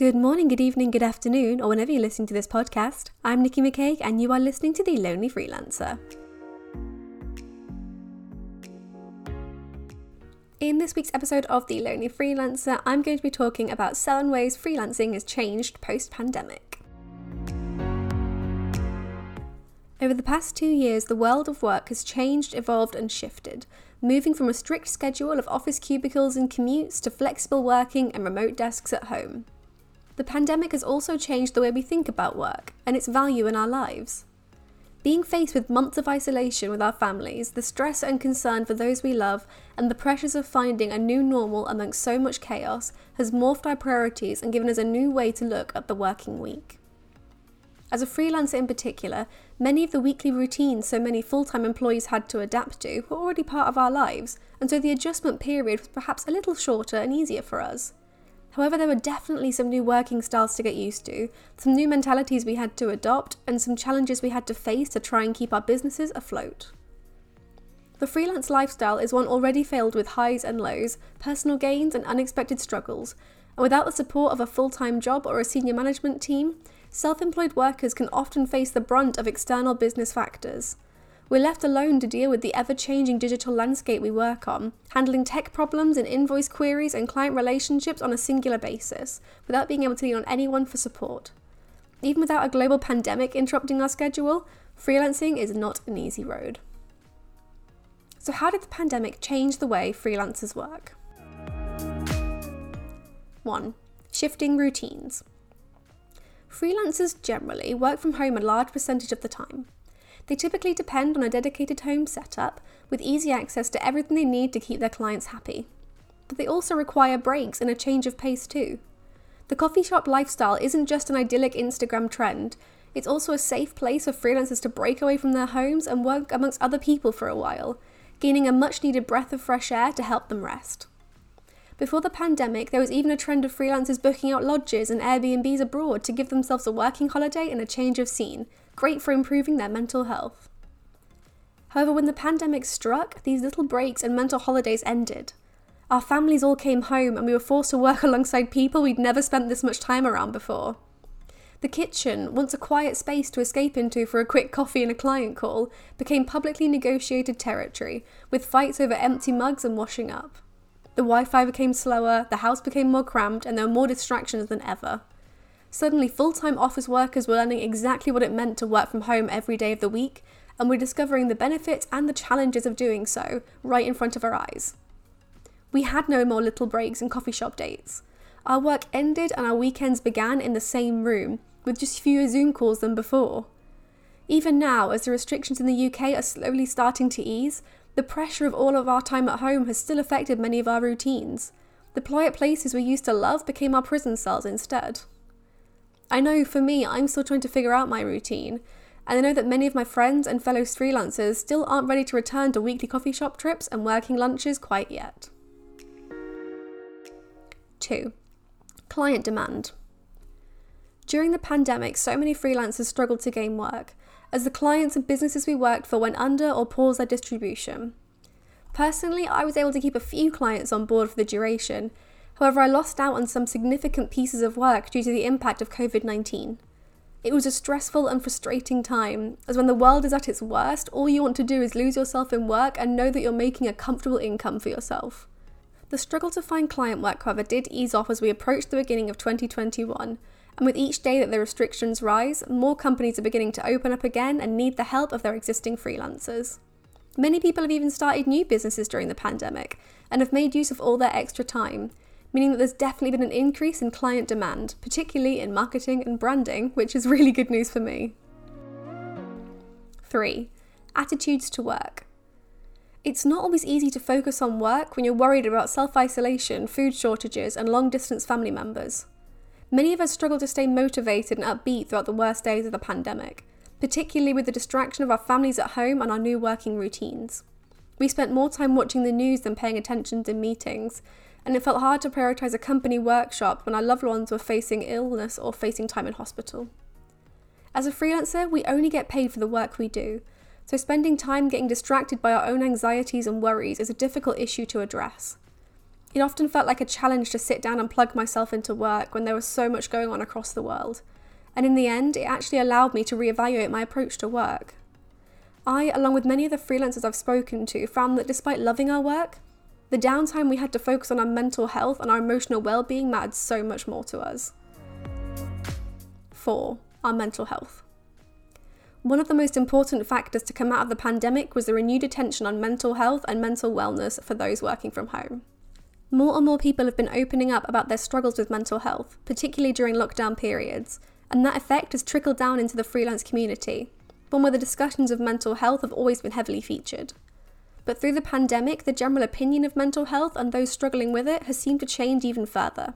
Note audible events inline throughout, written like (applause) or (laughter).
Good morning, good evening, good afternoon, or whenever you're listening to this podcast. I'm Nikki McCaig, and you are listening to The Lonely Freelancer. In this week's episode of The Lonely Freelancer, I'm going to be talking about seven ways freelancing has changed post pandemic. Over the past two years, the world of work has changed, evolved, and shifted, moving from a strict schedule of office cubicles and commutes to flexible working and remote desks at home. The pandemic has also changed the way we think about work and its value in our lives. Being faced with months of isolation with our families, the stress and concern for those we love, and the pressures of finding a new normal amongst so much chaos has morphed our priorities and given us a new way to look at the working week. As a freelancer in particular, many of the weekly routines so many full time employees had to adapt to were already part of our lives, and so the adjustment period was perhaps a little shorter and easier for us. However, there were definitely some new working styles to get used to, some new mentalities we had to adopt, and some challenges we had to face to try and keep our businesses afloat. The freelance lifestyle is one already filled with highs and lows, personal gains, and unexpected struggles, and without the support of a full time job or a senior management team, self employed workers can often face the brunt of external business factors. We're left alone to deal with the ever changing digital landscape we work on, handling tech problems and invoice queries and client relationships on a singular basis, without being able to lean on anyone for support. Even without a global pandemic interrupting our schedule, freelancing is not an easy road. So, how did the pandemic change the way freelancers work? 1. Shifting routines. Freelancers generally work from home a large percentage of the time. They typically depend on a dedicated home setup with easy access to everything they need to keep their clients happy. But they also require breaks and a change of pace too. The coffee shop lifestyle isn't just an idyllic Instagram trend, it's also a safe place for freelancers to break away from their homes and work amongst other people for a while, gaining a much needed breath of fresh air to help them rest. Before the pandemic, there was even a trend of freelancers booking out lodges and Airbnbs abroad to give themselves a working holiday and a change of scene, great for improving their mental health. However, when the pandemic struck, these little breaks and mental holidays ended. Our families all came home and we were forced to work (laughs) alongside people we'd never spent this much time around before. The kitchen, once a quiet space to escape into for a quick coffee and a client call, became publicly negotiated territory, with fights over empty mugs and washing up. The Wi Fi became slower, the house became more cramped, and there were more distractions than ever. Suddenly, full time office workers were learning exactly what it meant to work from home every day of the week, and we're discovering the benefits and the challenges of doing so right in front of our eyes. We had no more little breaks and coffee shop dates. Our work ended and our weekends began in the same room, with just fewer Zoom calls than before. Even now, as the restrictions in the UK are slowly starting to ease, the pressure of all of our time at home has still affected many of our routines. The quiet places we used to love became our prison cells instead. I know for me, I'm still trying to figure out my routine, and I know that many of my friends and fellow freelancers still aren't ready to return to weekly coffee shop trips and working lunches quite yet. 2. Client demand. During the pandemic, so many freelancers struggled to gain work, as the clients and businesses we worked for went under or paused their distribution. Personally, I was able to keep a few clients on board for the duration, However, I lost out on some significant pieces of work due to the impact of COVID 19. It was a stressful and frustrating time, as when the world is at its worst, all you want to do is lose yourself in work and know that you're making a comfortable income for yourself. The struggle to find client work, however, did ease off as we approached the beginning of 2021, and with each day that the restrictions rise, more companies are beginning to open up again and need the help of their existing freelancers. Many people have even started new businesses during the pandemic and have made use of all their extra time, meaning that there's definitely been an increase in client demand, particularly in marketing and branding, which is (laughs) really good news for me. 3. Attitudes to work. It's not always easy to focus on work when you're worried about self isolation, food shortages, and long distance family members. Many of us struggle to stay motivated and upbeat throughout the worst days of the pandemic, particularly with the distraction of our families at home and our new working routines. We spent more time watching the news than paying attention to meetings, and it felt hard to prioritise a company workshop when our loved ones were facing illness or facing time in hospital. As a freelancer, we only get paid for the work we do, so spending time getting distracted by our own anxieties and worries is a difficult issue to address. It often felt like a challenge to sit down and plug myself into work when there was so much going on across the world. And in the end, it actually allowed me to reevaluate my approach to work. I, along with many of the freelancers I've spoken to, found that despite loving our work, the downtime we had to focus on our mental health and our emotional well being mattered so much more to us. 4. Our mental health. One of the most important factors to come out of the pandemic was the renewed attention on mental health and mental wellness for those working from home. More and more people have been opening up about their struggles with mental health, particularly during lockdown periods, and that effect has trickled down into the freelance community, one where the discussions of mental health have always been heavily featured. But through the pandemic, the general opinion of mental health and those struggling with it has seemed to change even further.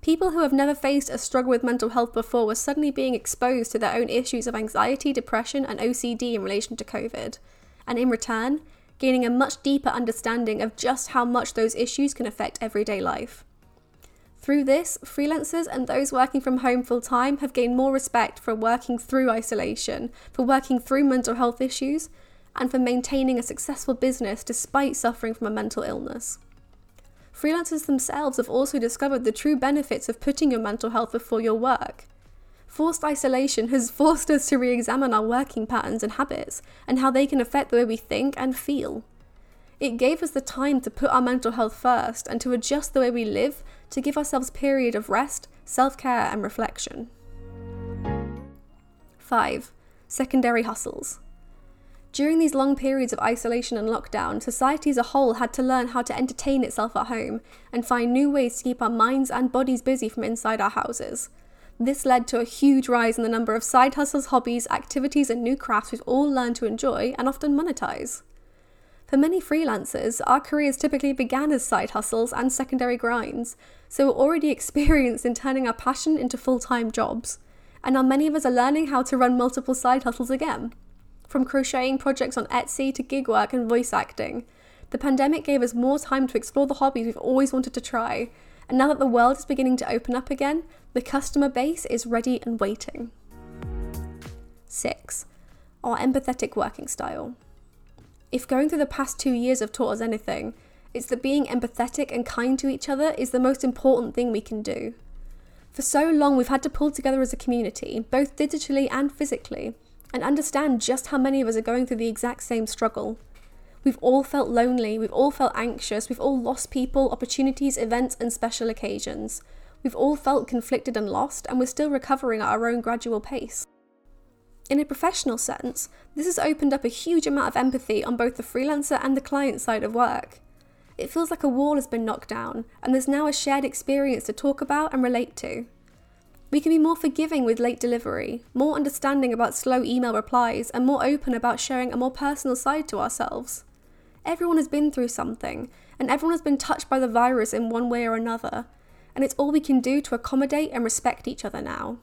People who have never faced a struggle with mental health before were suddenly being exposed to their own issues of anxiety, depression, and OCD in relation to COVID. And in return, gaining a much deeper understanding of just how much those issues can affect everyday life. Through this, freelancers and those working from home full time have gained more respect for working through isolation, for working through mental health issues, and for maintaining a successful business despite suffering from a mental illness. Freelancers themselves have also discovered the true benefits of putting your mental health before your work. Forced isolation has (laughs) forced us to re examine our working patterns and habits and how they can affect the way we think and feel. It gave us the time to put our mental health first and to adjust the way we live to give ourselves period of rest, self-care and reflection. 5. Secondary hustles. During these long periods of isolation and lockdown, society as a whole had to learn how to entertain itself at home and find new ways to keep our minds and bodies busy from inside our houses. This led to a huge rise in the number of side hustles, hobbies, activities, and new crafts we've all learned to enjoy and often monetize. For many freelancers, our careers typically began as side hustles and secondary grinds, so we're already (laughs) experienced in turning our passion into full time jobs. And now many of us are learning how to run multiple side hustles again. From crocheting projects on Etsy to gig work and voice acting, the pandemic gave us more time to explore the hobbies we've always wanted to try, and now that the world is beginning to open up again, the customer base is ready and waiting. 6. Our empathetic working style. If going through the past two years have taught us anything, it's that being empathetic and kind to each other is the most important thing we can do. For so long, we've had to pull together as a community, both digitally and physically, and understand just how many of us are going through the exact same struggle. We've all felt lonely, we've all felt anxious, we've all lost people, opportunities, events, and special occasions. We've all felt conflicted and lost, and we're still recovering at our own gradual pace. In a professional sense, this has opened up a huge amount of empathy on both the freelancer and the client side of work. It feels like a wall has been knocked down, and there's now a shared experience to talk about and relate to. We can be more forgiving with late delivery, more understanding about slow email replies, and more open about sharing a more personal side to ourselves. Everyone has been through something, and everyone has been touched by the virus in one way or another, and it's all we can do to accommodate and respect each other now.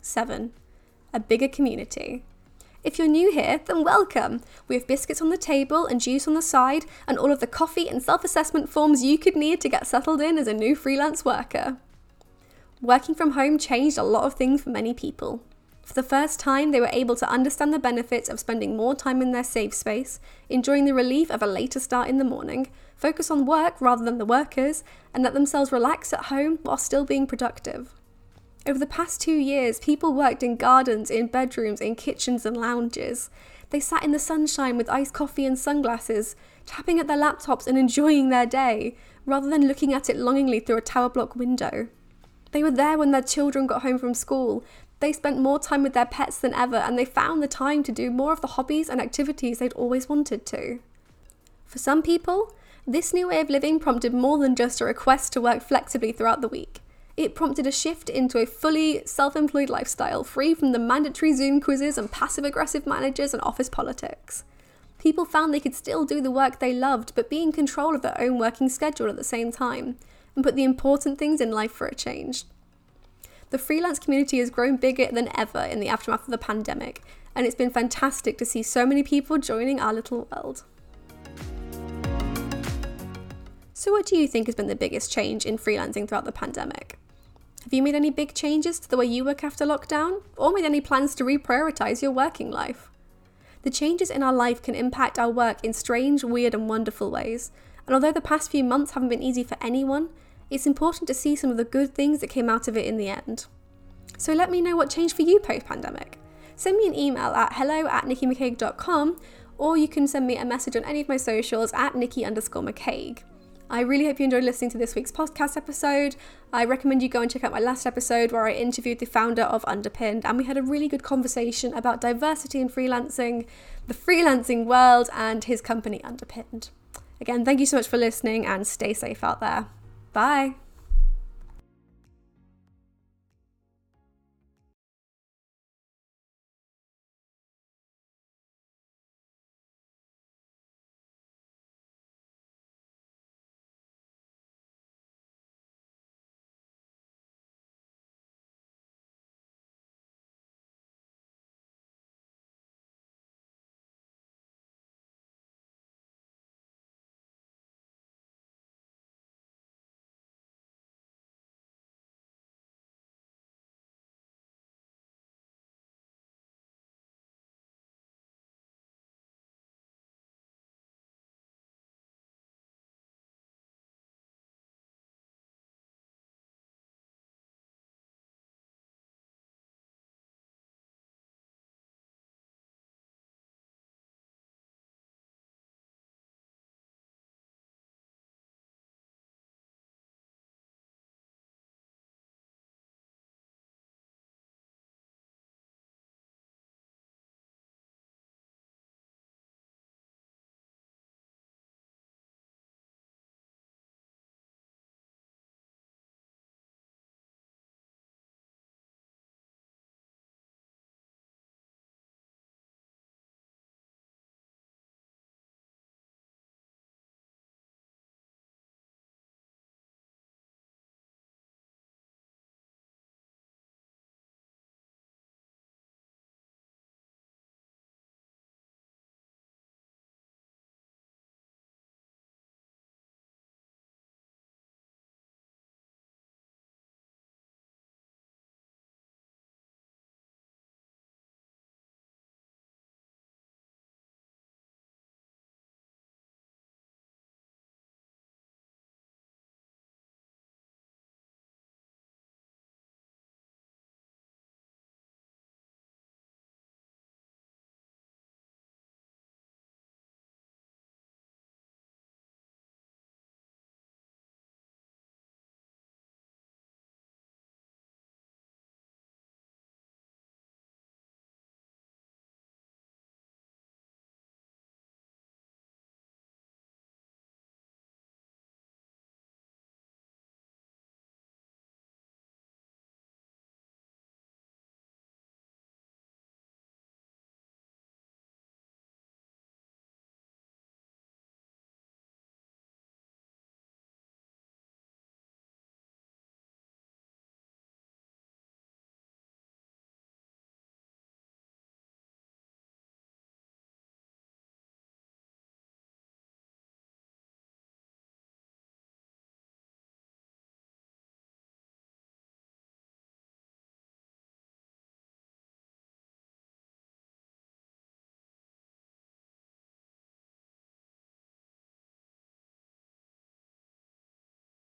7. A bigger community. If you're new here, then welcome! We have biscuits on the table and juice on the side, and all of the coffee and self assessment forms you could need to get settled in as a new freelance worker. Working from home changed a lot of things for many people. For the first time, they were able to understand the benefits of spending more time in their safe space, enjoying the relief of a later start in the morning, focus on work rather than the workers, and let themselves relax at home while still being productive. Over the past two years, people worked in gardens, in bedrooms, in kitchens, and lounges. They sat in the sunshine with iced coffee and sunglasses, tapping at their laptops and enjoying their day, rather than looking at it longingly through a tower block window. They were there when their children got home from school, they spent more time with their pets than ever and they found the time to do more of the hobbies and activities they'd always wanted to. For some people, this new way of living prompted more than just a request to work flexibly throughout the week. It prompted a shift into a fully self employed lifestyle, free from the mandatory Zoom quizzes and passive aggressive managers and office politics. People found they could still do the work they loved, but be in control of their own working schedule at the same time, and put the important things in life for a change. The freelance community has grown bigger than ever in the aftermath of the pandemic, and it's been fantastic to see so many people joining our little world. So, what do you think has been the biggest change in freelancing throughout the pandemic? Have you made any big changes to the way you work after lockdown, or made any plans to reprioritize your working life? The changes in our life can impact our work in strange, weird, and wonderful ways. And although the past few months haven't been easy for anyone, it's important to see some of the good things that came out of it in the end. So let me know what changed for you post pandemic. Send me an email at hello at nickymccaig.com or you can send me a message on any of my socials at nikki underscore mccaig. I really hope you enjoyed listening to this week's podcast episode. I recommend you go and check out my last episode where I interviewed the founder of Underpinned, and we had a really good conversation about diversity in freelancing, the freelancing world, and his company Underpinned. Again, thank you so much for listening and stay safe out there. Bye.